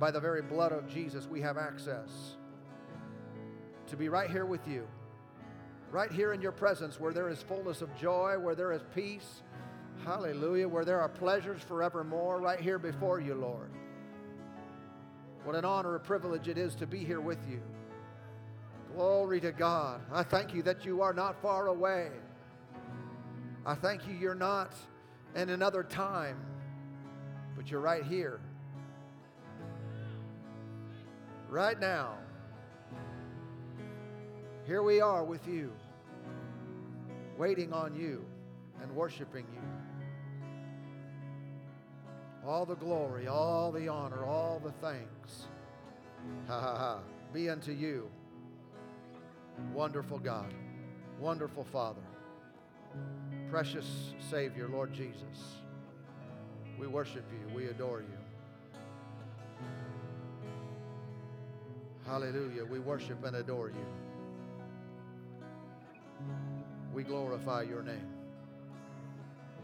by the very blood of Jesus, we have access to be right here with you, right here in your presence where there is fullness of joy, where there is peace. Hallelujah. Where there are pleasures forevermore, right here before you, Lord. What an honor, a privilege it is to be here with you. Glory to God. I thank you that you are not far away. I thank you you're not in another time, but you're right here. Right now. Here we are with you, waiting on you and worshiping you. All the glory, all the honor, all the thanks. Ha ha ha. Be unto you, wonderful God, wonderful Father, precious Savior, Lord Jesus. We worship you, we adore you. Hallelujah. We worship and adore you. We glorify your name.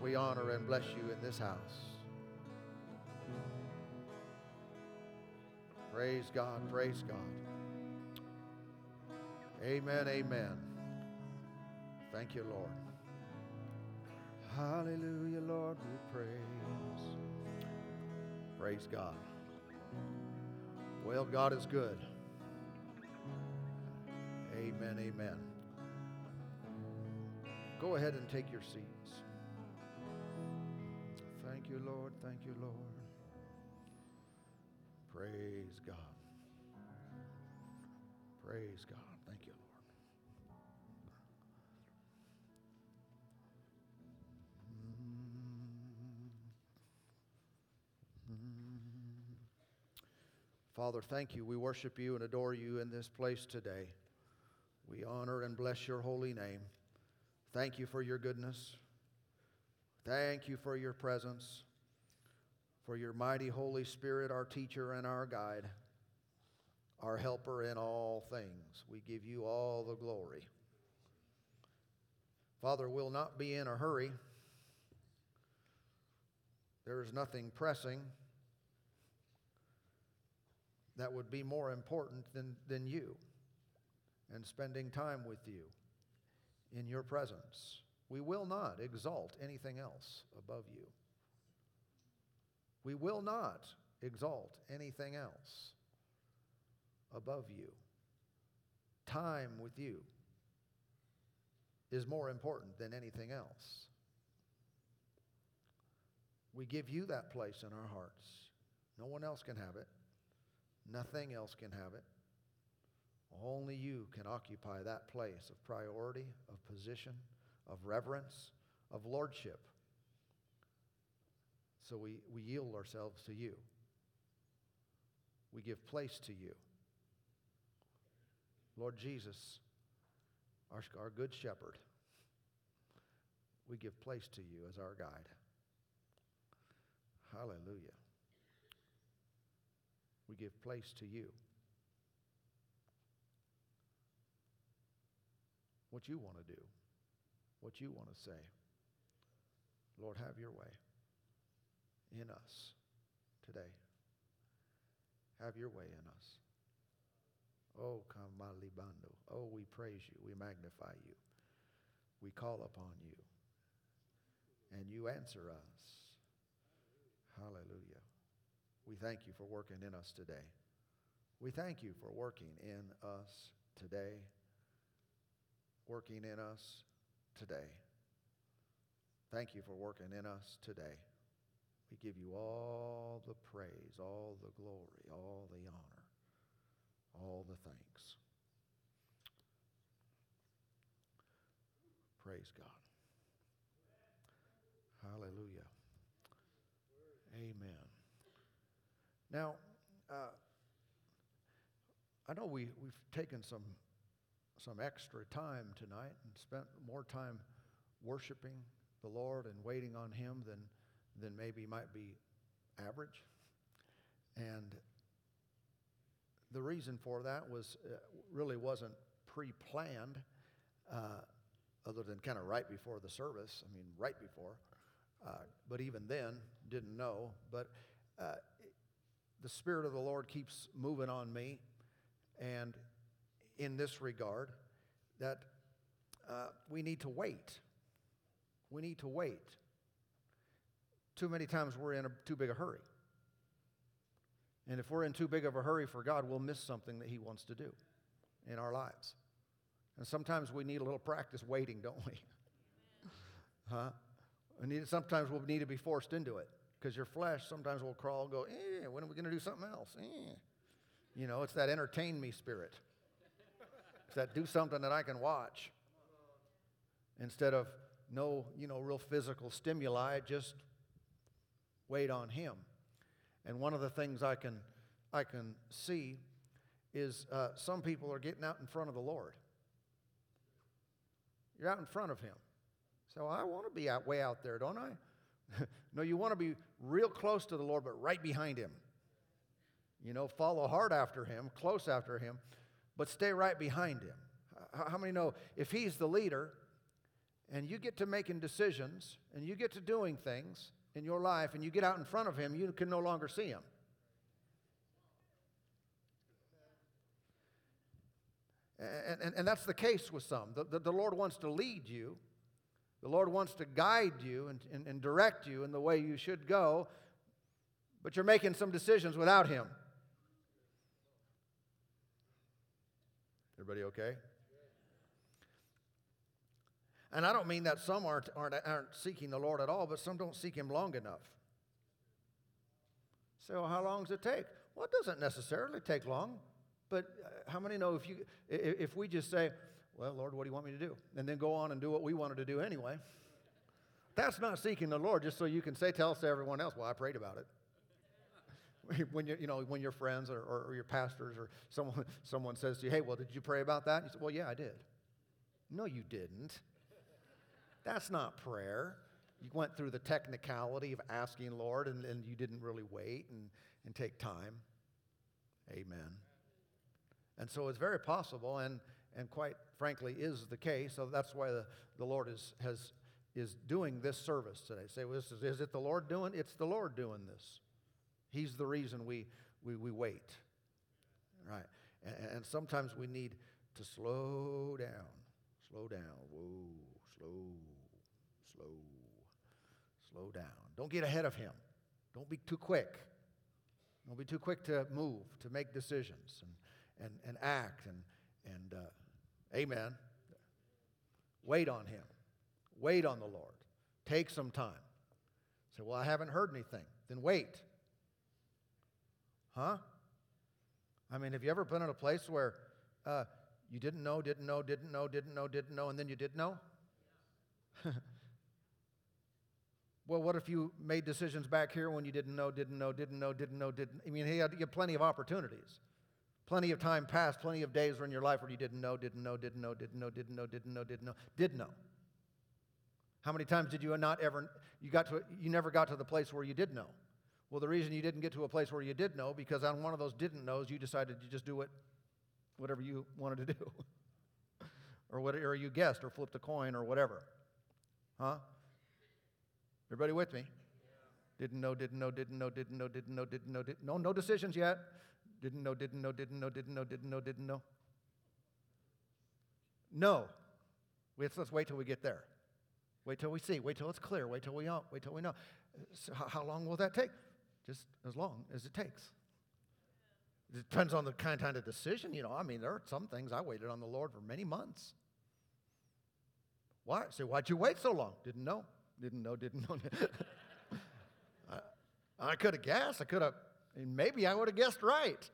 We honor and bless you in this house. Praise God, praise God. Amen, amen. Thank you, Lord. Hallelujah, Lord, we praise. Praise God. Well, God is good. Amen, amen. Go ahead and take your seats. Thank you, Lord. Thank you, Lord. Praise God. Praise God. Thank you, Lord. Father, thank you. We worship you and adore you in this place today. We honor and bless your holy name. Thank you for your goodness. Thank you for your presence, for your mighty Holy Spirit, our teacher and our guide, our helper in all things. We give you all the glory. Father, we'll not be in a hurry. There is nothing pressing that would be more important than, than you and spending time with you in your presence. We will not exalt anything else above you. We will not exalt anything else above you. Time with you is more important than anything else. We give you that place in our hearts. No one else can have it. Nothing else can have it. Only you can occupy that place of priority, of position, of reverence, of lordship. So we, we yield ourselves to you. We give place to you. Lord Jesus, our, our good shepherd, we give place to you as our guide. Hallelujah. We give place to you. What you want to do, what you want to say. Lord, have your way in us today. Have your way in us. Oh, Kamalibando. Oh, we praise you. We magnify you. We call upon you. And you answer us. Hallelujah. We thank you for working in us today. We thank you for working in us today. Working in us today. Thank you for working in us today. We give you all the praise, all the glory, all the honor, all the thanks. Praise God. Hallelujah. Amen. Now, uh, I know we, we've taken some, some extra time tonight and spent more time worshiping the Lord and waiting on Him than, than maybe might be average. And the reason for that was uh, really wasn't pre planned, uh, other than kind of right before the service. I mean, right before. Uh, but even then, didn't know. But uh, the Spirit of the Lord keeps moving on me, and in this regard, that uh, we need to wait. We need to wait. Too many times we're in a too big a hurry. And if we're in too big of a hurry for God, we'll miss something that He wants to do in our lives. And sometimes we need a little practice waiting, don't we? huh? We need, sometimes we'll need to be forced into it because your flesh sometimes will crawl and go, eh, when are we going to do something else? Eh. You know, it's that entertain me spirit. That do something that I can watch instead of no, you know, real physical stimuli, just wait on Him. And one of the things I can, I can see is uh, some people are getting out in front of the Lord. You're out in front of Him. So I want to be out way out there, don't I? no, you want to be real close to the Lord, but right behind Him. You know, follow hard after Him, close after Him, but stay right behind Him. How many know if He's the leader and you get to making decisions and you get to doing things, in your life and you get out in front of him, you can no longer see him. And, and, and that's the case with some. The, the, the, Lord wants to lead you, the Lord wants to guide you and, and, and direct you in the way you should go, but you're making some decisions without him. Everybody okay? And I don't mean that some aren't, aren't, aren't seeking the Lord at all, but some don't seek Him long enough. So, how long does it take? Well, it doesn't necessarily take long. But uh, how many know if, you, if we just say, Well, Lord, what do you want me to do? And then go on and do what we wanted to do anyway, that's not seeking the Lord just so you can say, tell us to everyone else, Well, I prayed about it. when you, you know, when your friends or, or, or, your pastors or someone, someone says to you, Hey, well, did you pray about that? You say, Well, yeah, I did. No, you didn't. That's not prayer. You went through the technicality of asking Lord and, and you didn't really wait and, and take time. Amen. And so it's very possible and, and quite frankly is the case. So that's why the, the Lord is, has, is doing this service today. Say, well, is, is it the Lord doing? It's the Lord doing this. He's the reason we, we, we wait. Right. And, and sometimes we need to slow down. Slow down. Whoa, slow slow. Slow down. Don't get ahead of him. Don't be too quick. Don't be too quick to move, to make decisions and, and, and act. And, and uh, amen. Wait on him. Wait on the Lord. Take some time. Say, well, I haven't heard anything. Then wait. Huh? I mean, have you ever been in a place where uh, you didn't know, didn't know, didn't know, didn't know, didn't know, and then you did know? Well, what if you made decisions back here when you didn't know, didn't know, didn't know, didn't know, didn't? I mean, he had, you had plenty of opportunities. Plenty of time passed, plenty of days were in your life where you didn't know, didn't know, didn't know, didn't know, didn't know, didn't know, didn't know, did know. How many times did you not ever, you got to, you never got to the place where you did know? Well, the reason you didn't get to a place where you did know, because on one of those didn't knows, you decided to just do it, whatever you wanted to do. or whatever you guessed or flipped a coin or whatever. Huh? Everybody with me? Didn't know, didn't know, didn't know, didn't know, didn't know, didn't know, didn't know. No decisions yet. Didn't know, didn't know, didn't know, didn't know, didn't know, didn't know. No. Let's, let's wait till we get there. Wait till we see. Wait till it's clear. Wait till we know. Wait till we know. So how, how long will that take? Just as long as it takes. It depends on the kind, of decision. You know, I mean, there are some things I waited on the Lord for many months. Why? Say, why'd you wait so long? Didn't know. Didn't know, didn't know. I, I could have guessed. I could have, maybe I would have guessed right.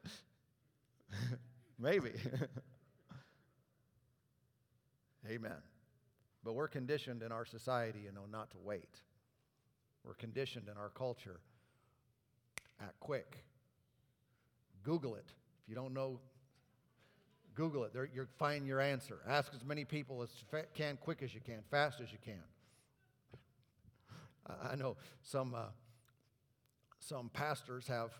maybe. Amen. But we're conditioned in our society, you know, not to wait. We're conditioned in our culture. Act quick. Google it. If you don't know, Google it. There, you'll find your answer. Ask as many people as you can, quick as you can, fast as you can. I know some, uh, some pastors have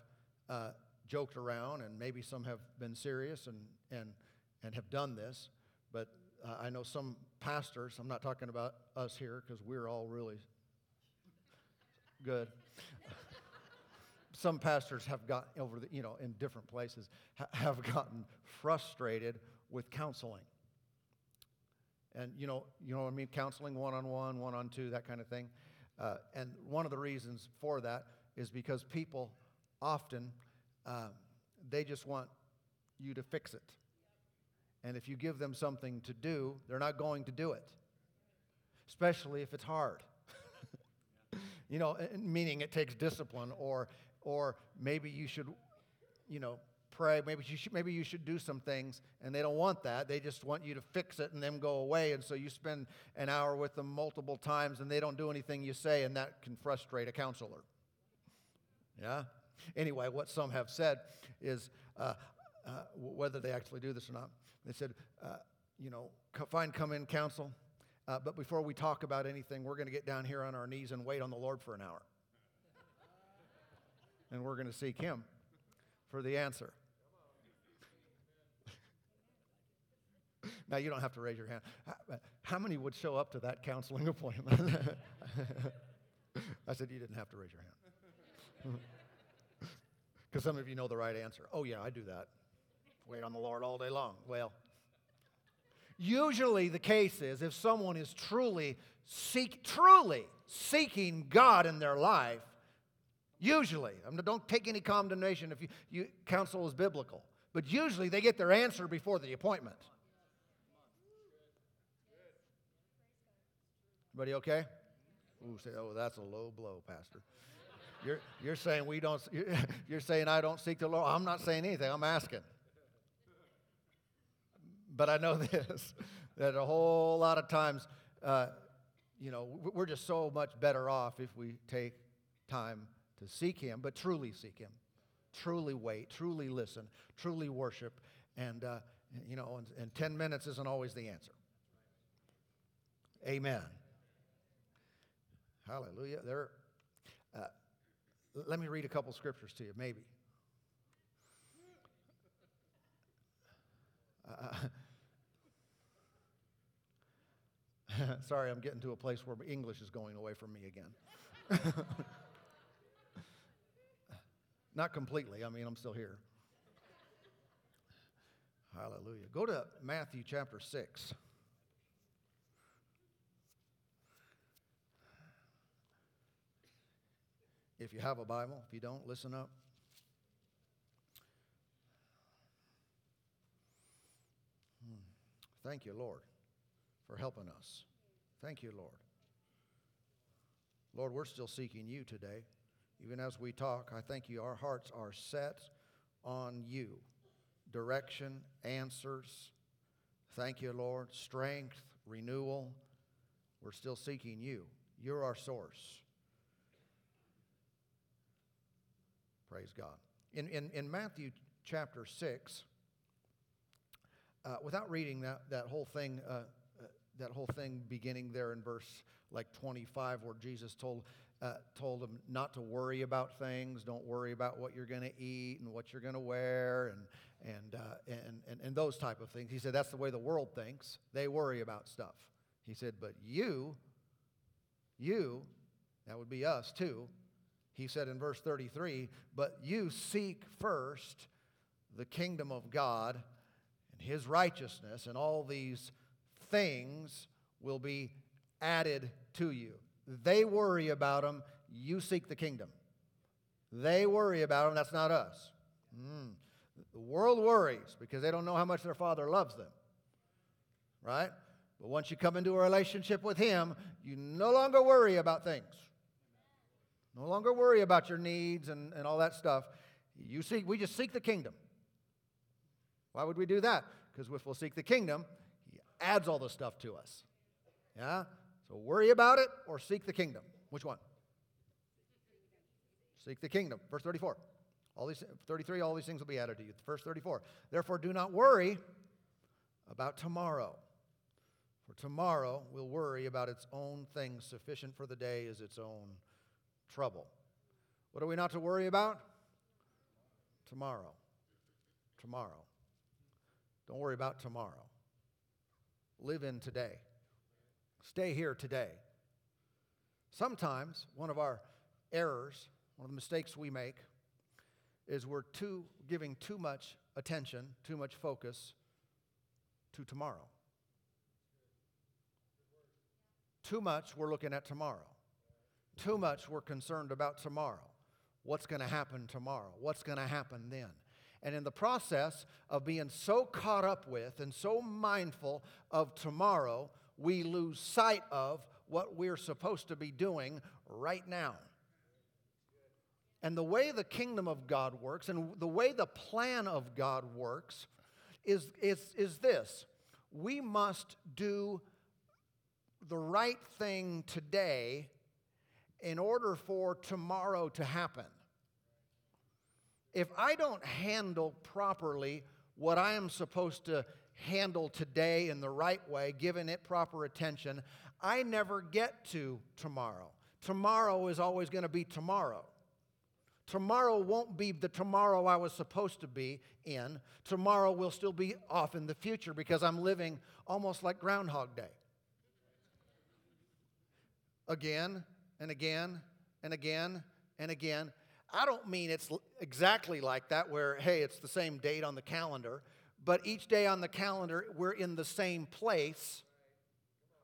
uh, joked around, and maybe some have been serious and, and, and have done this, but uh, I know some pastors, I'm not talking about us here because we're all really good. Some pastors have got over the, you know, in different places, ha- have gotten frustrated with counseling. And you know, you know what I mean? Counseling one on one, one on two, that kind of thing. Uh, and one of the reasons for that is because people often uh, they just want you to fix it. And if you give them something to do, they're not going to do it, especially if it's hard. you know, meaning it takes discipline, or, or maybe you should, you know, pray. Maybe you, should, maybe you should do some things, and they don't want that. They just want you to fix it and then go away. And so you spend an hour with them multiple times, and they don't do anything you say, and that can frustrate a counselor. Yeah? Anyway, what some have said is uh, uh, whether they actually do this or not. They said, uh, you know, fine, come in, counsel. Uh, but before we talk about anything, we're going to get down here on our knees and wait on the Lord for an hour. And we're going to seek Him for the answer. now, you don't have to raise your hand. How many would show up to that counseling appointment? I said, You didn't have to raise your hand. Because some of you know the right answer. Oh, yeah, I do that. Wait on the Lord all day long. Well, usually the case is if someone is truly seek truly seeking God in their life, usually, don't take any condemnation if you, you counsel is biblical, but usually they get their answer before the appointment. Everybody okay? Ooh, say, oh, that's a low blow, Pastor. You're, you're saying we don't, you're, you're saying I don't seek the Lord. I'm not saying anything, I'm asking. But I know this that a whole lot of times, uh, you know, we're just so much better off if we take time to seek Him, but truly seek Him, truly wait, truly listen, truly worship. And, uh, you know, and, and 10 minutes isn't always the answer. Amen. Hallelujah. There, uh, let me read a couple scriptures to you, maybe. Uh, sorry, I'm getting to a place where English is going away from me again. Not completely, I mean, I'm still here. Hallelujah. Go to Matthew chapter 6. If you have a Bible, if you don't, listen up. Hmm. Thank you, Lord for helping us. Thank you, Lord. Lord, we're still seeking you today. Even as we talk, I thank you. Our hearts are set on you. Direction, answers. Thank you, Lord. Strength, renewal. We're still seeking you. You're our source. Praise God. In, in, in Matthew chapter 6, uh, without reading that, that whole thing, uh, that whole thing beginning there in verse like 25 where jesus told uh, told them not to worry about things don't worry about what you're going to eat and what you're going to wear and and, uh, and and and those type of things. He said that's the way the world thinks. They worry about stuff. He said but you you that would be us too. He said in verse 33 but you seek first the kingdom of god and his righteousness and all these things will be added to you. They worry about them, you seek the kingdom. They worry about them, that's not us. Mm. The world worries because they don't know how much their Father loves them. Right? But once you come into a relationship with Him, you no longer worry about things. No longer worry about your needs and, and all that stuff. You seek, we just seek the kingdom. Why would we do that? Because if we'll seek the kingdom, adds all this stuff to us. Yeah? So worry about it or seek the kingdom. Which one? Seek the kingdom. Verse 34. All these 33, all these things will be added to you. Verse 34. Therefore, do not worry about tomorrow. For tomorrow will worry about its own things. Sufficient for the day is its own trouble. What are we not to worry about? Tomorrow. Tomorrow. Don't worry about tomorrow live in today. Stay here today. Sometimes one of our errors, one of the mistakes we make, is we're too giving too much attention, too much focus to tomorrow. Too much we're looking at tomorrow. Too much we're concerned about tomorrow. What's going to happen tomorrow? What's going to happen then? And in the process of being so caught up with and so mindful of tomorrow, we lose sight of what we're supposed to be doing right now. And the way the kingdom of God works and the way the plan of God works is, is, is this we must do the right thing today in order for tomorrow to happen. If I don't handle properly what I am supposed to handle today in the right way, giving it proper attention, I never get to tomorrow. Tomorrow is always going to be tomorrow. Tomorrow won't be the tomorrow I was supposed to be in. Tomorrow will still be off in the future because I'm living almost like Groundhog Day. Again and again and again and again. I don't mean it's exactly like that, where, hey, it's the same date on the calendar, but each day on the calendar, we're in the same place.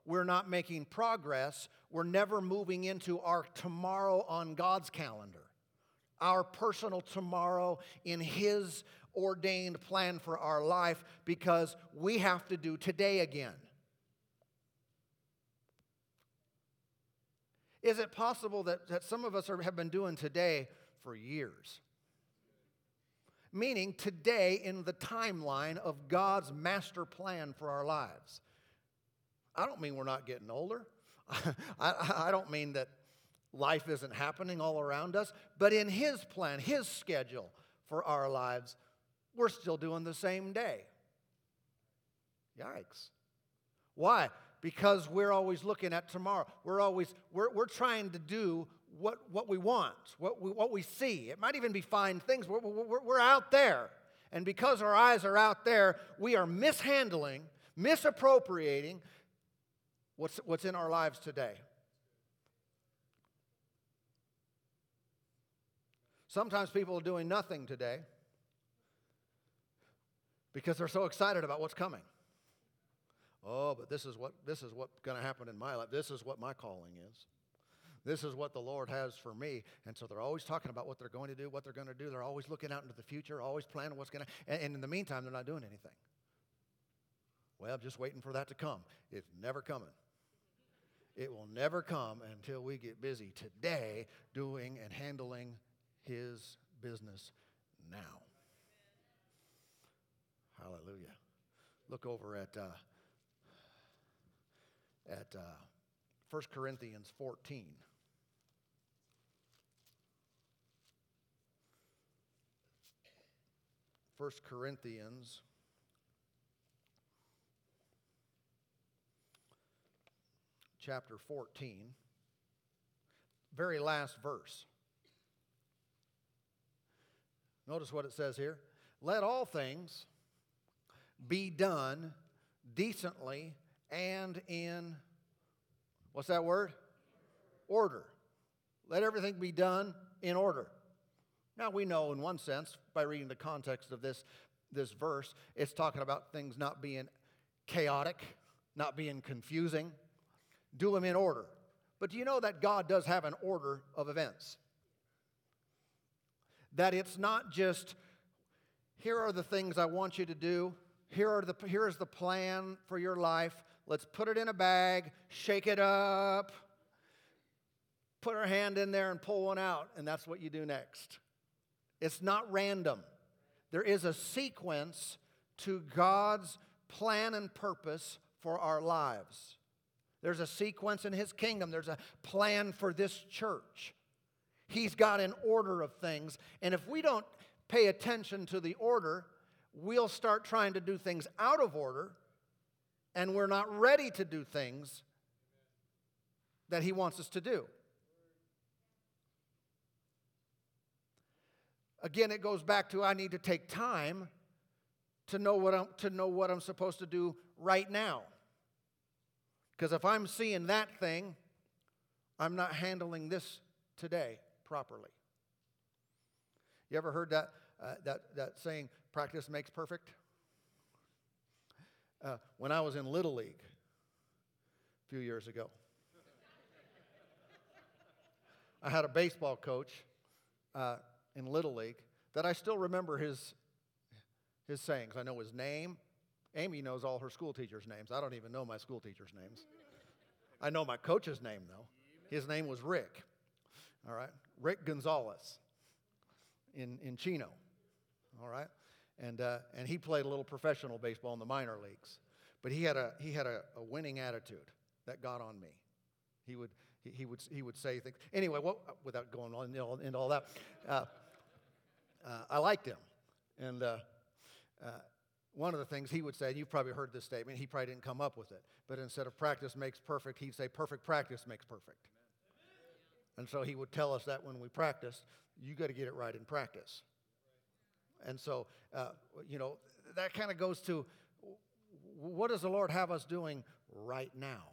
We're not making progress. We're never moving into our tomorrow on God's calendar, our personal tomorrow in His ordained plan for our life, because we have to do today again. Is it possible that, that some of us are, have been doing today for years? Meaning today in the timeline of God's master plan for our lives. I don't mean we're not getting older. I, I don't mean that life isn't happening all around us, but in His plan, His schedule for our lives, we're still doing the same day. Yikes. Why? Because we're always looking at tomorrow. We're always, we're, we're trying to do what, what we want, what we, what we see. It might even be fine things. We're, we're, we're out there. And because our eyes are out there, we are mishandling, misappropriating what's, what's in our lives today. Sometimes people are doing nothing today because they're so excited about what's coming. Oh, but this is what this is what's going to happen in my life. This is what my calling is. This is what the Lord has for me. And so they're always talking about what they're going to do, what they're going to do. They're always looking out into the future, always planning what's going to and, and in the meantime they're not doing anything. Well, just waiting for that to come. It's never coming. It will never come until we get busy today doing and handling his business now. Hallelujah. Look over at uh, at uh, 1 Corinthians 14. First Corinthians chapter 14, very last verse. Notice what it says here. Let all things be done decently and in, what's that word? Order. Let everything be done in order. Now, we know in one sense, by reading the context of this, this verse, it's talking about things not being chaotic, not being confusing. Do them in order. But do you know that God does have an order of events? That it's not just, here are the things I want you to do, here, are the, here is the plan for your life, Let's put it in a bag, shake it up, put our hand in there and pull one out, and that's what you do next. It's not random. There is a sequence to God's plan and purpose for our lives. There's a sequence in His kingdom, there's a plan for this church. He's got an order of things, and if we don't pay attention to the order, we'll start trying to do things out of order and we're not ready to do things that He wants us to do. Again, it goes back to I need to take time to know what I'm, to know what I'm supposed to do right now. Because if I'm seeing that thing, I'm not handling this today properly. You ever heard that, uh, that, that saying, practice makes perfect? Uh, when I was in Little League a few years ago, I had a baseball coach uh, in Little League that I still remember his, his sayings. I know his name. Amy knows all her school teachers' names. I don't even know my school teachers' names. I know my coach's name, though. His name was Rick. All right? Rick Gonzalez in, in Chino. All right? And, uh, and he played a little professional baseball in the minor leagues. But he had a, he had a, a winning attitude that got on me. He would, he, he, would, he would say things. Anyway, what, without going on into all that, uh, uh, I liked him. And uh, uh, one of the things he would say, and you've probably heard this statement, he probably didn't come up with it, but instead of practice makes perfect, he'd say perfect practice makes perfect. And so he would tell us that when we practiced, you got to get it right in practice. And so, uh, you know, that kind of goes to what does the Lord have us doing right now?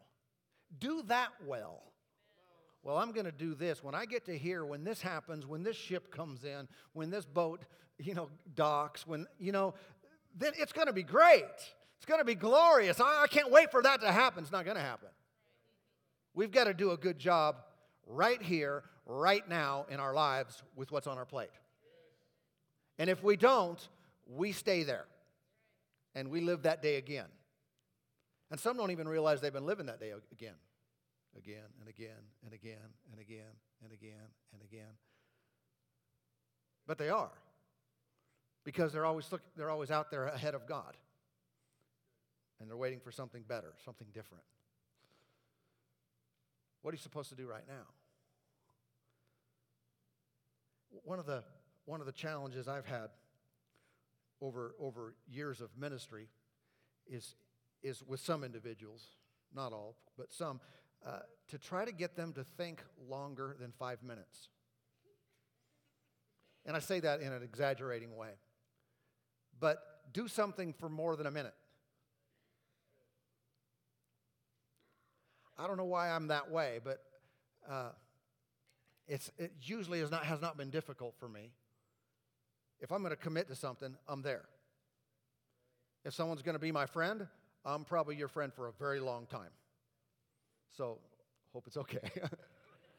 Do that well. Well, I'm going to do this. When I get to here, when this happens, when this ship comes in, when this boat, you know, docks, when, you know, then it's going to be great. It's going to be glorious. I, I can't wait for that to happen. It's not going to happen. We've got to do a good job right here, right now in our lives with what's on our plate. And if we don't, we stay there and we live that day again. And some don't even realize they've been living that day again, again and again and again and again and again and again. But they are because they're always, look, they're always out there ahead of God. And they're waiting for something better, something different. What are you supposed to do right now? One of the, one of the challenges I've had over, over years of ministry is, is with some individuals, not all, but some, uh, to try to get them to think longer than five minutes. And I say that in an exaggerating way but do something for more than a minute. I don't know why I'm that way, but uh, it's, it usually has not, has not been difficult for me. If I'm going to commit to something, I'm there. If someone's going to be my friend, I'm probably your friend for a very long time. So, hope it's okay.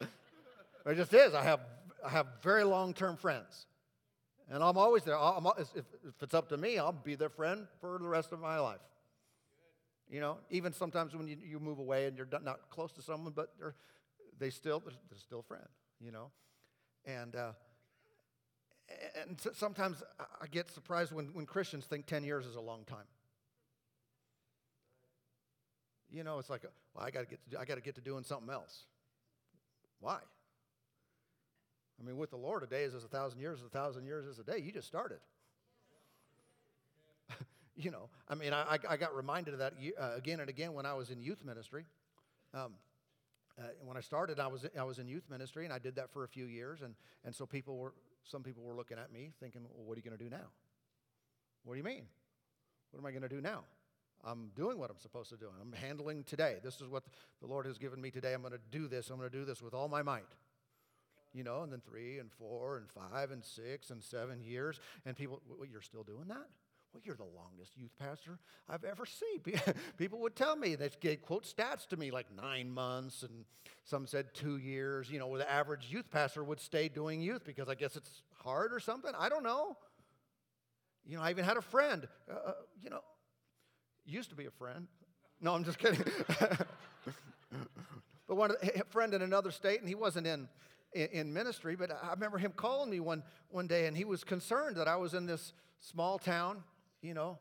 it just is. I have, I have very long term friends. And I'm always there. I'm, if, if it's up to me, I'll be their friend for the rest of my life. You know, even sometimes when you, you move away and you're not close to someone, but they're, they still, they're, still a friend, you know. And, uh, and sometimes I get surprised when, when Christians think 10 years is a long time. You know, it's like, well, I got to get to, I got to get to doing something else. Why? I mean, with the Lord, a day is as a thousand years, a thousand years is a day. You just started. you know, I mean, I, I got reminded of that uh, again and again when I was in youth ministry. Um, uh, when I started, I was, I was in youth ministry, and I did that for a few years. And, and so people were, some people were looking at me thinking, well, what are you going to do now? What do you mean? What am I going to do now? I'm doing what I'm supposed to do. I'm handling today. This is what the Lord has given me today. I'm going to do this. I'm going to do this with all my might you know, and then three and four and five and six and seven years. And people, well, you're still doing that? Well, you're the longest youth pastor I've ever seen. People would tell me, they'd quote stats to me like nine months, and some said two years. You know, where the average youth pastor would stay doing youth because I guess it's hard or something. I don't know. You know, I even had a friend, uh, uh you know, used to be a friend. No, I'm just kidding. but one a friend in another state, and he wasn't in, in ministry, but I remember him calling me one, one day, and he was concerned that I was in this small town, you know,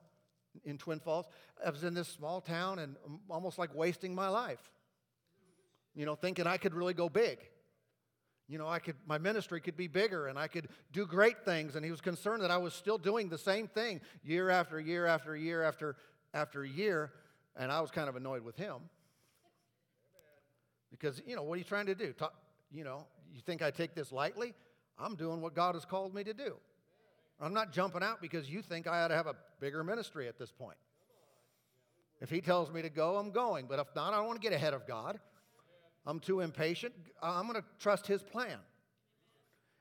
in Twin Falls. I was in this small town and almost like wasting my life, you know, thinking I could really go big. You know, I could, my ministry could be bigger and I could do great things. And he was concerned that I was still doing the same thing year after year after year after, after year. And I was kind of annoyed with him. Because, you know, what are you trying to do? Talk, you know, you think I take this lightly? I'm doing what God has called me to do. I'm not jumping out because you think I ought to have a bigger ministry at this point. If He tells me to go, I'm going. But if not, I don't want to get ahead of God. I'm too impatient. I'm going to trust His plan.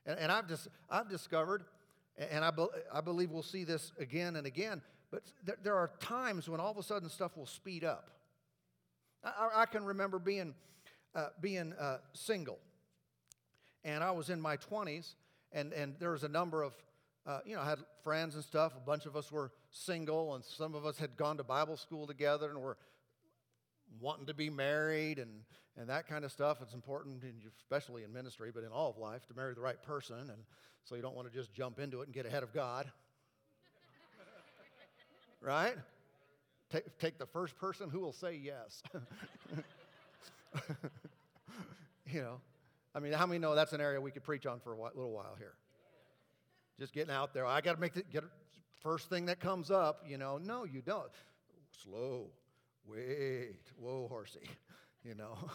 And, and I've, just, I've discovered And I, be, I believe we'll see this again and again. But there, there are times when all of a sudden stuff will speed up. I, I can remember being, uh, being uh, single. And I was in my 20s, and, and there was a number of, uh, you know, I had friends and stuff. A bunch of us were single, and some of us had gone to Bible school together and were wanting to be married and, and that kind of stuff. It's important, especially in ministry, but in all of life, to marry the right person. And so you don't want to just jump into it and get ahead of God. right? Take, take the first person who will say yes. you know, I mean, how many know that's an area we could preach on for a little while here? Just getting out there. I got to make the get first thing that comes up. You know, no, you don't. Slow. Wait. Whoa, horsey. You know. All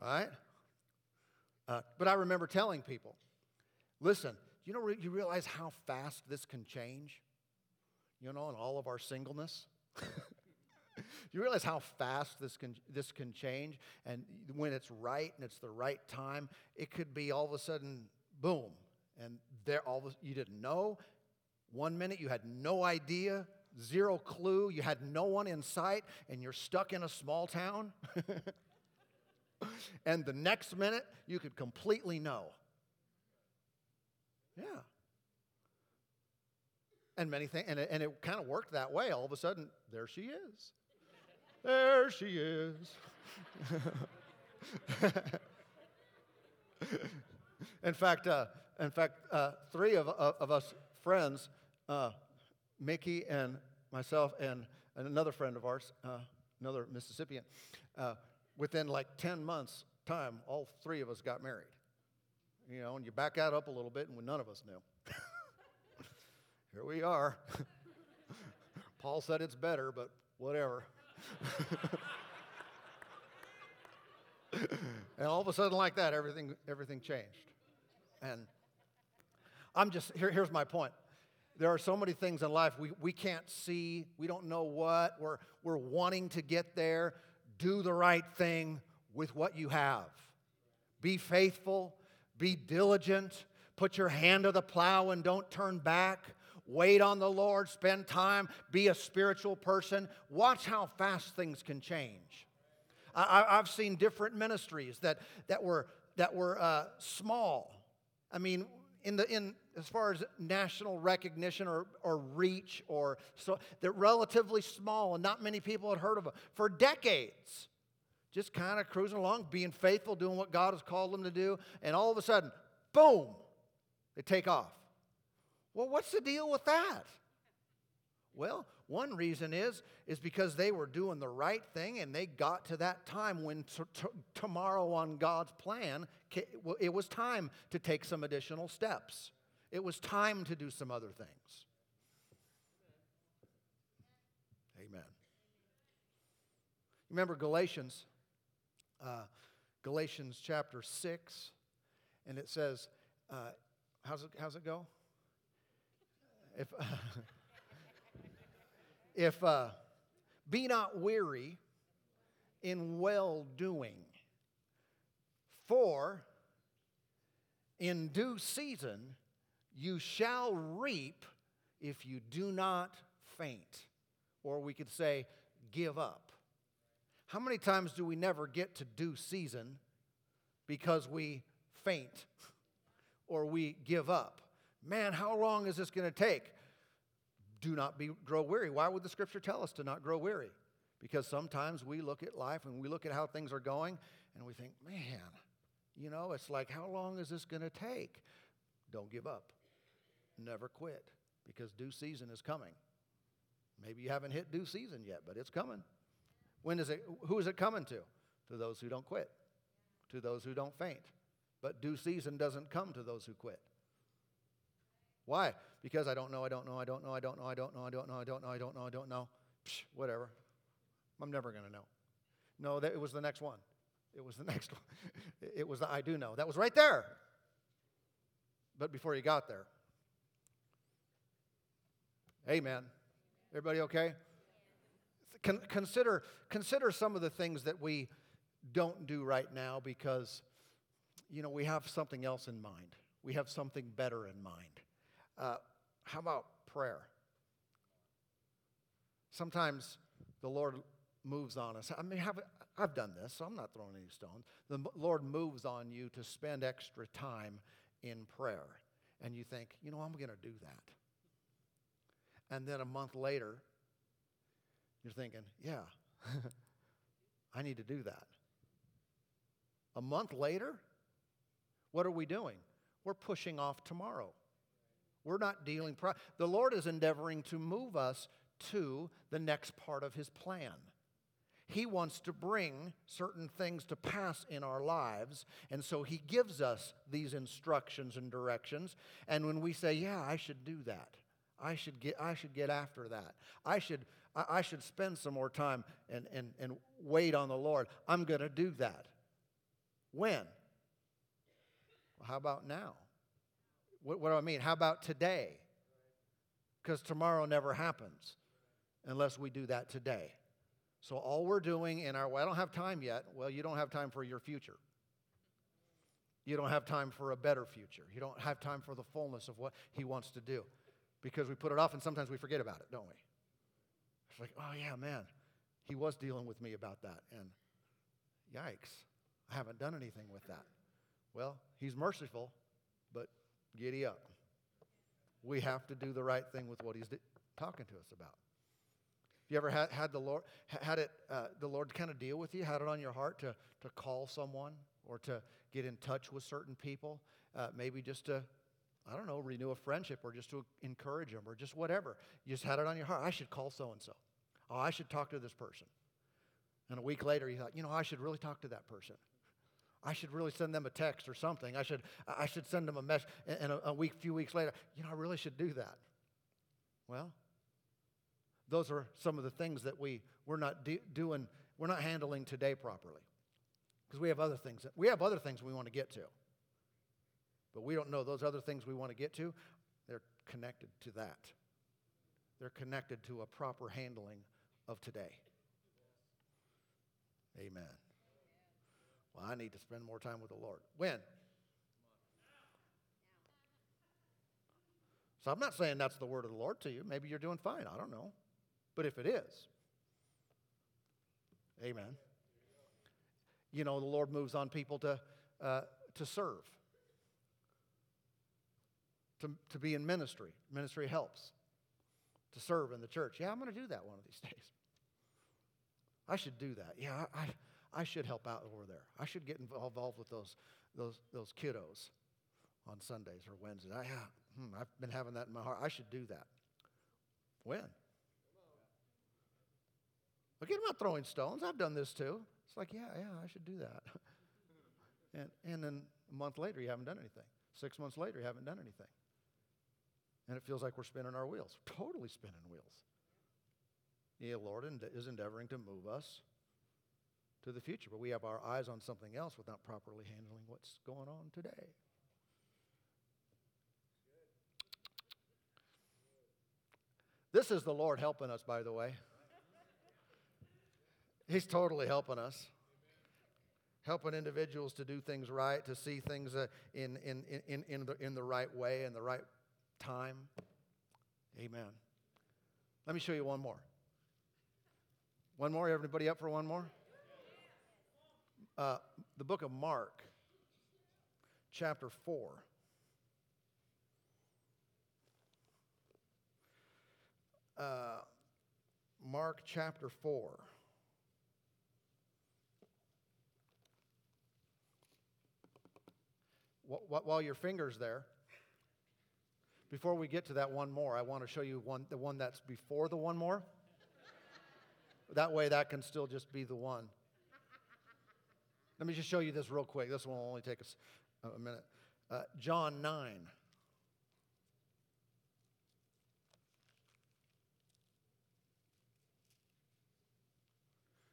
right. Uh, but I remember telling people, listen. You know, you realize how fast this can change. You know, in all of our singleness. you realize how fast this can, this can change? And when it's right and it's the right time, it could be all of a sudden, boom. And there, all of, you didn't know. One minute you had no idea, zero clue, you had no one in sight, and you're stuck in a small town. and the next minute you could completely know. Yeah. And many things, and it, and it kind of worked that way. All of a sudden, there she is. There she is. in fact, uh, in fact, uh, three of, of us friends, uh, Mickey and myself and, and another friend of ours, uh, another Mississippian, uh, within like 10 months' time, all three of us got married. You know, and you back that up a little bit, and none of us knew. Here we are. Paul said it's better, but whatever. and all of a sudden, like that, everything, everything changed. And I'm just, here, here's my point. There are so many things in life we, we can't see, we don't know what, we're, we're wanting to get there. Do the right thing with what you have. Be faithful, be diligent, put your hand to the plow and don't turn back. Wait on the Lord, spend time, be a spiritual person. Watch how fast things can change. I, have seen different ministries that, that were, that were uh, small. I mean, in the, in, as far as national recognition or, or reach, or so they're relatively small, and not many people had heard of them for decades. Just kind of cruising along, being faithful, doing what God has called them to do, and all of a sudden, boom, they take off. Well, what's the deal with that? Well, one reason is is because they were doing the right thing and they got to that time when t- t- tomorrow on God's plan it was time to take some additional steps. It was time to do some other things. Amen. Remember Galatians, uh, Galatians chapter 6, and it says, uh, how's, it, how's it go? If, if uh, be not weary in well doing, for in due season you shall reap if you do not faint. Or we could say, give up. How many times do we never get to due season because we faint or we give up? Man, how long is this going to take? Do not be, grow weary. Why would the scripture tell us to not grow weary? Because sometimes we look at life and we look at how things are going and we think, man, you know, it's like, how long is this going to take? Don't give up. Never quit because due season is coming. Maybe you haven't hit due season yet, but it's coming. When is it, who is it coming to? To those who don't quit, to those who don't faint. But due season doesn't come to those who quit. Why? Because I don't know, I don't know, I don't know, I don't know, I don't know, I don't know, I don't know, I don't know, I don't know. Psh, whatever. I'm never going to know. No, that, it was the next one. It was the next one. It was the I do know. That was right there. But before you got there. Amen. Everybody okay? Con- consider, consider some of the things that we don't do right now because, you know, we have something else in mind. We have something better in mind. Uh, how about prayer? Sometimes the Lord moves on us. I mean, have, I've done this, so I'm not throwing any stones. The Lord moves on you to spend extra time in prayer. And you think, you know, I'm going to do that. And then a month later, you're thinking, yeah, I need to do that. A month later, what are we doing? We're pushing off tomorrow. We're not dealing. Pro- the Lord is endeavoring to move us to the next part of His plan. He wants to bring certain things to pass in our lives, and so He gives us these instructions and directions. And when we say, "Yeah, I should do that," I should get, I should get after that. I should, I should spend some more time and, and, and wait on the Lord. I'm going to do that. When? Well, how about now? What, what do I mean? How about today? Because tomorrow never happens unless we do that today. So all we're doing in our, well, I don't have time yet. Well, you don't have time for your future. You don't have time for a better future. You don't have time for the fullness of what He wants to do because we put it off and sometimes we forget about it, don't we? It's like, oh, yeah, man, He was dealing with me about that. And yikes, I haven't done anything with that. Well, He's merciful, giddy up. We have to do the right thing with what He's talking to us about. You ever had, had the Lord had it uh, the Lord kind of deal with you, had it on your heart to to call someone or to get in touch with certain people, uh, maybe just to I don't know renew a friendship or just to encourage them or just whatever. You just had it on your heart. I should call so and so. Oh, I should talk to this person. And a week later, you thought, you know, I should really talk to that person. I should really send them a text or something. I should I should send them a message. And a, a week, few weeks later, you know, I really should do that. Well, those are some of the things that we, we're not doing, we're not handling today properly. Because we have other things, we have other things we want to get to. But we don't know those other things we want to get to, they're connected to that. They're connected to a proper handling of today. Amen. Well, I need to spend more time with the Lord. When? So I'm not saying that's the word of the Lord to you. Maybe you're doing fine. I don't know. But if it is, amen. You know, the Lord moves on people to, uh, to serve, to, to be in ministry. Ministry helps to serve in the church. Yeah, I'm going to do that one of these days. I should do that. Yeah, I, I should help out over there. I should get involved with those, those, those kiddos on Sundays or Wednesdays. I, hmm, I've been having that in my heart. I should do that. When? Again, I'm not throwing stones. I've done this too. It's like, yeah, yeah, I should do that. and, and then a month later, you haven't done anything. Six months later, you haven't done anything. And it feels like we're spinning our wheels. totally spinning wheels. Yeah, Lord is endeavoring to move us to the future, but we have our eyes on something else without properly handling what's going on today. This is the Lord helping us, by the way. He's totally helping us. Helping individuals to do things right, to see things uh, in, in, in, in, the, in the right way, in the right time. Amen. Let me show you one more. One more? Everybody up for one more? Uh, the book of Mark, chapter 4. Uh, Mark chapter 4. while your finger's there, before we get to that one more, I want to show you one, the one that's before the one more. that way, that can still just be the one. Let me just show you this real quick. This will only take us a minute. Uh, John 9.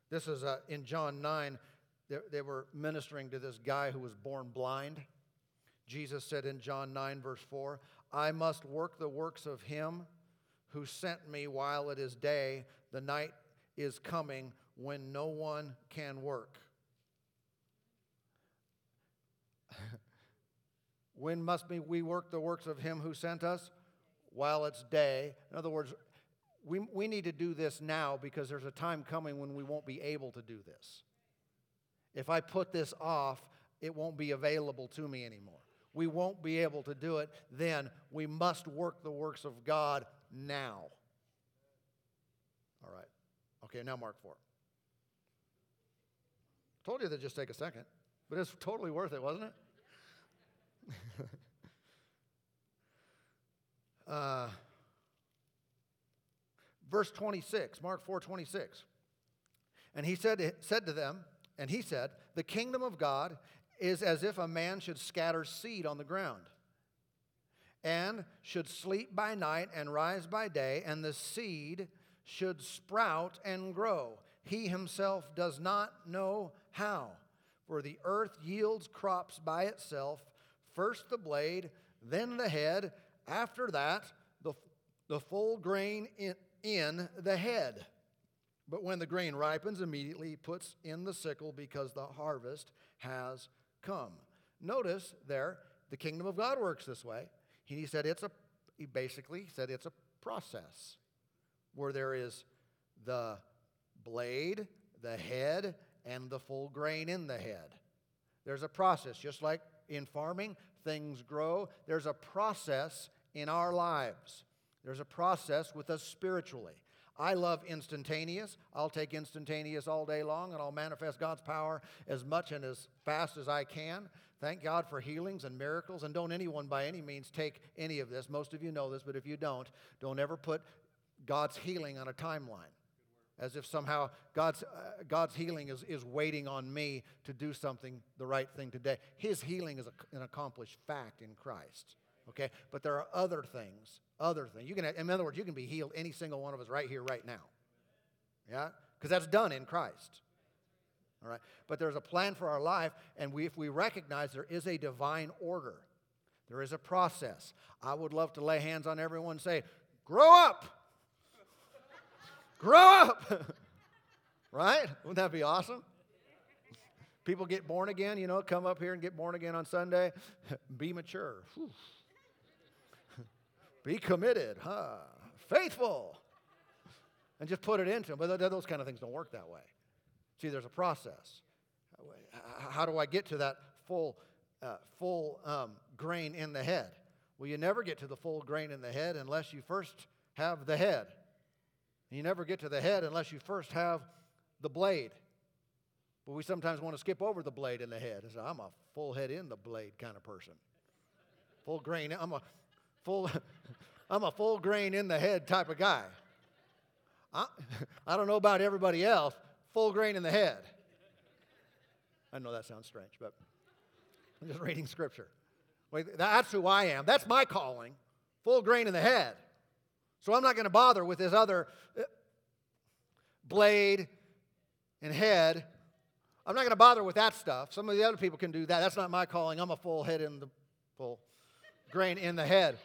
This is uh, in John 9. They, they were ministering to this guy who was born blind. Jesus said in John 9, verse 4, I must work the works of him who sent me while it is day. The night is coming when no one can work. When must we work the works of him who sent us? while it's day. In other words, we, we need to do this now because there's a time coming when we won't be able to do this. If I put this off, it won't be available to me anymore. We won't be able to do it then. We must work the works of God now. All right. Okay, now Mark 4. Told you to just take a second, but it's totally worth it, wasn't it? uh, verse 26, Mark 4 26. And he said, said to them, and he said, The kingdom of God is as if a man should scatter seed on the ground, and should sleep by night and rise by day, and the seed should sprout and grow. He himself does not know how. For the earth yields crops by itself, first the blade, then the head, after that, the, the full grain in, in the head. But when the grain ripens, immediately he puts in the sickle because the harvest has come. Notice there, the kingdom of God works this way. He said it's a, he basically said it's a process where there is the blade, the head, and the full grain in the head. There's a process, just like in farming, things grow. There's a process in our lives. There's a process with us spiritually. I love instantaneous. I'll take instantaneous all day long and I'll manifest God's power as much and as fast as I can. Thank God for healings and miracles. And don't anyone by any means take any of this. Most of you know this, but if you don't, don't ever put God's healing on a timeline as if somehow God's, uh, God's healing is, is waiting on me to do something the right thing today. His healing is a, an accomplished fact in Christ. Okay? But there are other things other thing. You can, in other words, you can be healed, any single one of us, right here, right now. Yeah? Because that's done in Christ. All right? But there's a plan for our life, and we, if we recognize there is a divine order, there is a process. I would love to lay hands on everyone and say, Grow up! Grow up! right? Wouldn't that be awesome? People get born again, you know, come up here and get born again on Sunday. be mature. Be committed, huh? Faithful. And just put it into them. But those kind of things don't work that way. See, there's a process. How do I get to that full, uh, full um, grain in the head? Well, you never get to the full grain in the head unless you first have the head. You never get to the head unless you first have the blade. But we sometimes want to skip over the blade in the head. I'm a full head in the blade kind of person. Full grain. I'm a full, I'm a full grain in the head type of guy. I, I don't know about everybody else, full grain in the head. I know that sounds strange, but I'm just reading scripture. That's who I am. That's my calling, full grain in the head. So I'm not going to bother with this other uh, blade and head. I'm not going to bother with that stuff. Some of the other people can do that. That's not my calling. I'm a full head in the full grain in the head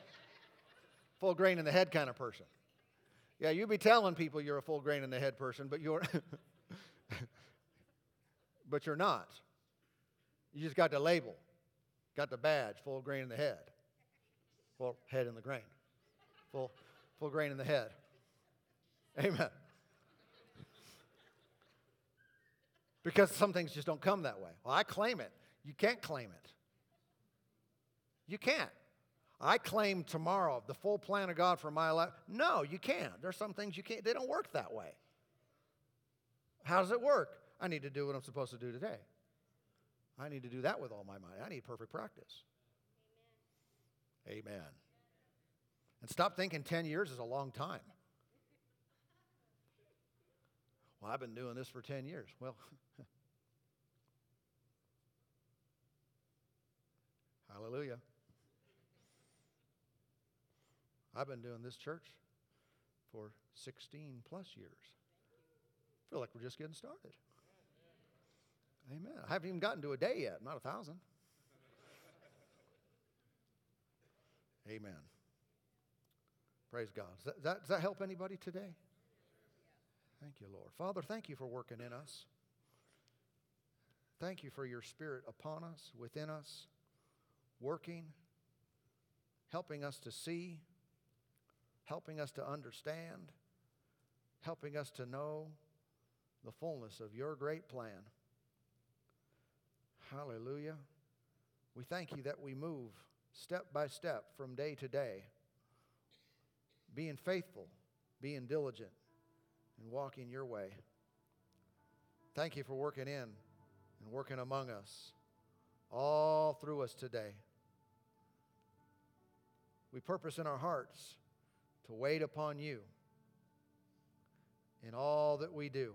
full grain in the head kind of person. Yeah, you'd be telling people you're a full grain in the head person, but you're but you're not. You just got the label, got the badge, full grain in the head. Full head in the grain. Full full grain in the head. Amen. Because some things just don't come that way. Well, I claim it. You can't claim it. You can't. I claim tomorrow the full plan of God for my life. No, you can't. There's some things you can't, they don't work that way. How does it work? I need to do what I'm supposed to do today. I need to do that with all my mind. I need perfect practice. Amen. Amen. And stop thinking 10 years is a long time. Well, I've been doing this for 10 years. Well, hallelujah. I've been doing this church for 16 plus years. I feel like we're just getting started. Amen. I haven't even gotten to a day yet, not a thousand. Amen. Praise God. Does that, that, does that help anybody today? Thank you, Lord. Father, thank you for working in us. Thank you for your spirit upon us, within us, working, helping us to see helping us to understand, helping us to know the fullness of your great plan. Hallelujah. We thank you that we move step by step from day to day, being faithful, being diligent, and walking your way. Thank you for working in and working among us, all through us today. We purpose in our hearts to wait upon you in all that we do,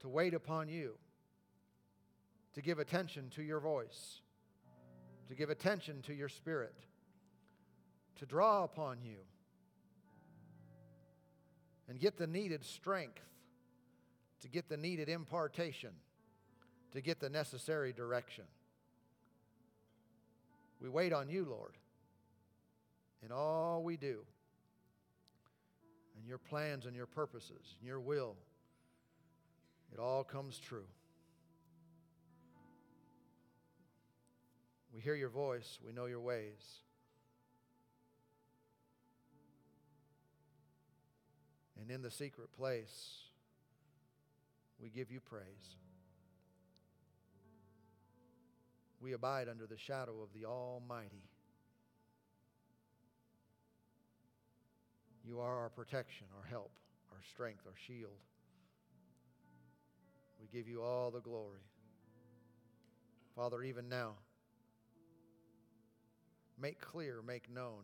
to wait upon you, to give attention to your voice, to give attention to your spirit, to draw upon you, and get the needed strength, to get the needed impartation, to get the necessary direction. We wait on you, Lord in all we do, and your plans and your purposes, and your will, it all comes true. We hear your voice, we know your ways. And in the secret place, we give you praise. We abide under the shadow of the Almighty. You are our protection, our help, our strength, our shield. We give you all the glory. Father, even now, make clear, make known.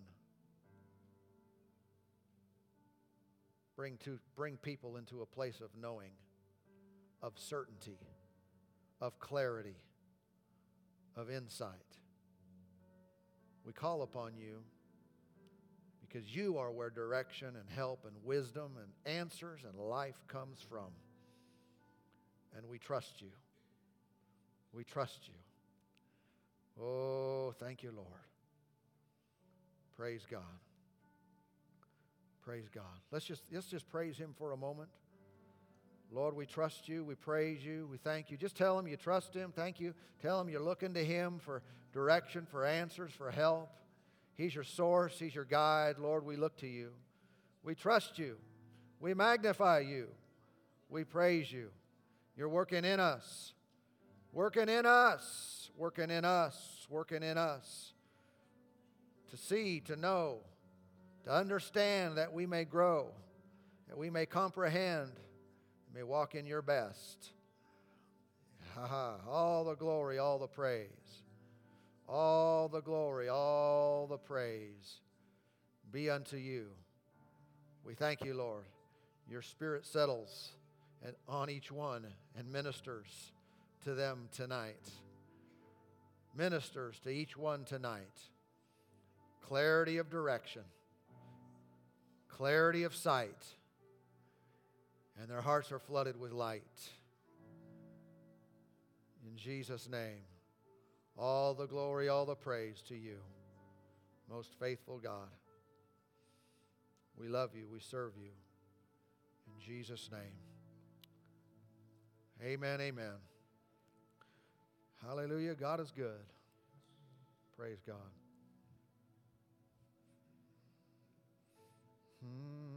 Bring, to, bring people into a place of knowing, of certainty, of clarity, of insight. We call upon you because you are where direction and help and wisdom and answers and life comes from. And we trust you. We trust you. Oh, thank you, Lord. Praise God. Praise God. Let's just, let's just praise Him for a moment. Lord, we trust you. We praise you. We thank you. Just tell Him you trust Him. Thank you. Tell Him you're looking to Him for direction, for answers, for help. He's your source, He's your guide. Lord, we look to you. We trust you. We magnify you. We praise you. You're working in us, working in us, working in us, working in us to see, to know, to understand that we may grow, that we may comprehend, may walk in your best. Ha. All the glory, all the praise. All the glory, all the praise be unto you. We thank you, Lord. Your spirit settles on each one and ministers to them tonight. Ministers to each one tonight. Clarity of direction, clarity of sight, and their hearts are flooded with light. In Jesus' name. All the glory, all the praise to you, most faithful God. We love you, we serve you. In Jesus' name. Amen, amen. Hallelujah. God is good. Praise God. Hmm.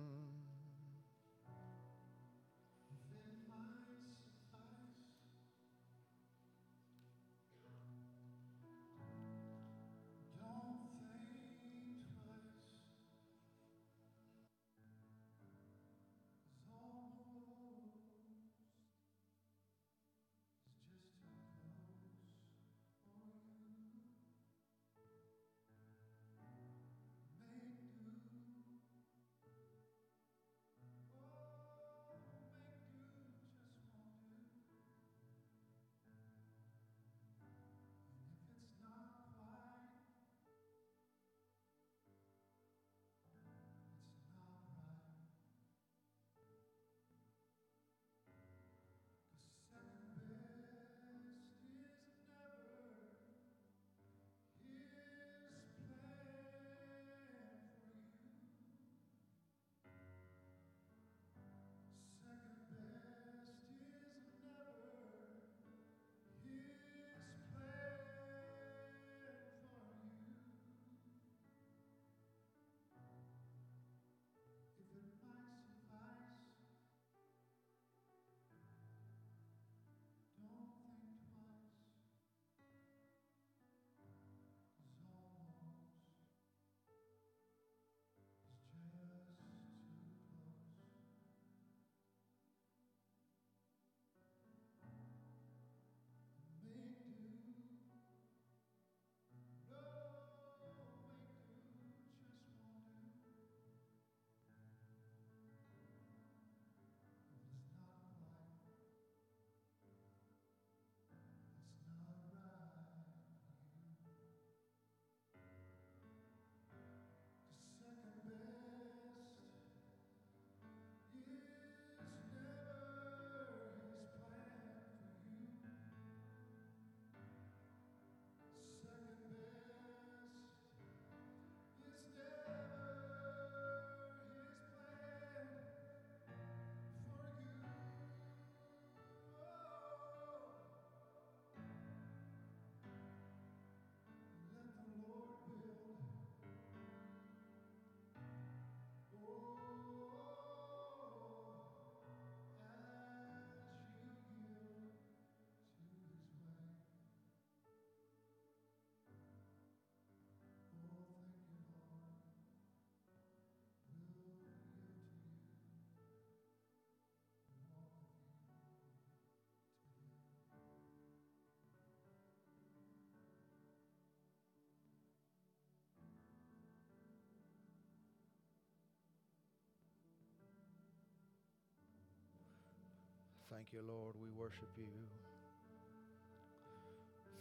Thank you, Lord. We worship you.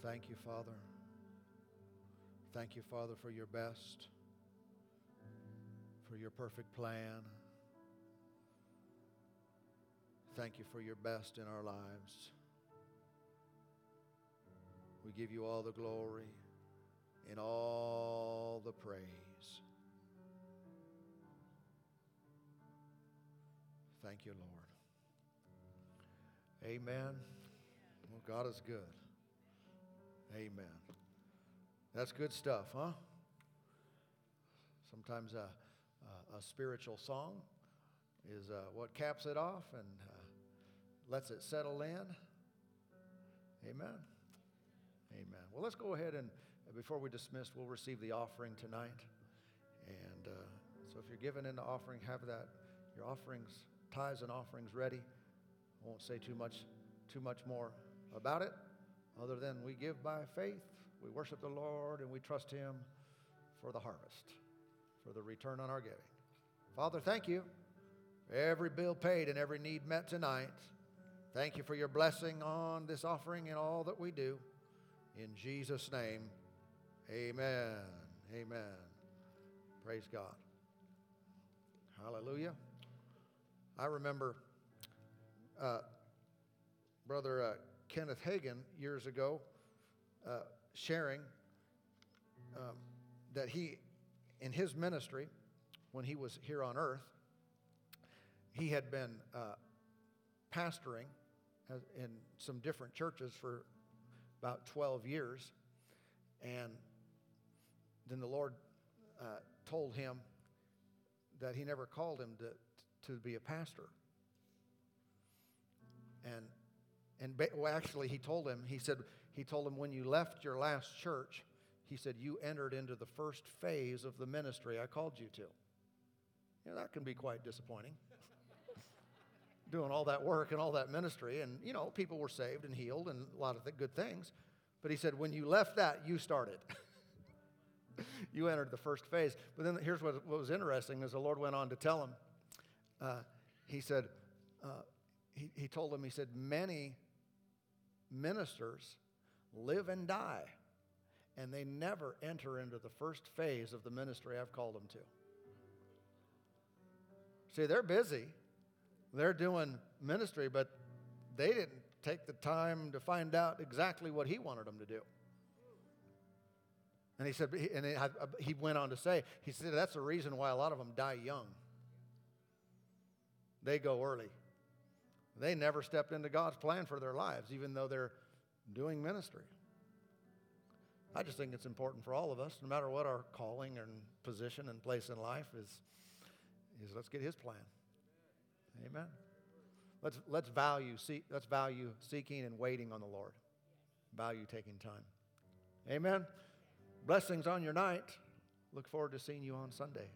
Thank you, Father. Thank you, Father, for your best, for your perfect plan. Thank you for your best in our lives. We give you all the glory and all the praise. Thank you, Lord. Amen. Well, God is good. Amen. That's good stuff, huh? Sometimes a, a, a spiritual song is uh, what caps it off and uh, lets it settle in. Amen. Amen. Well, let's go ahead and before we dismiss, we'll receive the offering tonight. And uh, so if you're giving in the offering, have that your offerings, tithes and offerings ready. I won't say too much, too much more about it, other than we give by faith, we worship the Lord, and we trust Him for the harvest, for the return on our giving. Father, thank you. Every bill paid and every need met tonight. Thank you for your blessing on this offering and all that we do. In Jesus' name, amen. Amen. Praise God. Hallelujah. I remember uh, Brother uh, Kenneth Hagin years ago uh, sharing um, that he, in his ministry, when he was here on earth, he had been uh, pastoring in some different churches for about 12 years. And then the Lord uh, told him that he never called him to, to be a pastor. And, and well, actually, he told him, he said, he told him, when you left your last church, he said, you entered into the first phase of the ministry I called you to. You know, that can be quite disappointing. Doing all that work and all that ministry, and, you know, people were saved and healed and a lot of good things. But he said, when you left that, you started. you entered the first phase. But then here's what, what was interesting is the Lord went on to tell him, uh, he said, uh, he, he told them, he said, many ministers live and die, and they never enter into the first phase of the ministry I've called them to. See, they're busy, they're doing ministry, but they didn't take the time to find out exactly what he wanted them to do. And he said, and he went on to say, he said, that's the reason why a lot of them die young. They go early. They never stepped into God's plan for their lives, even though they're doing ministry. I just think it's important for all of us, no matter what our calling and position and place in life is, is let's get his plan. Amen. Let's, let's, value, see, let's value seeking and waiting on the Lord. Value taking time. Amen. Blessings on your night. Look forward to seeing you on Sunday.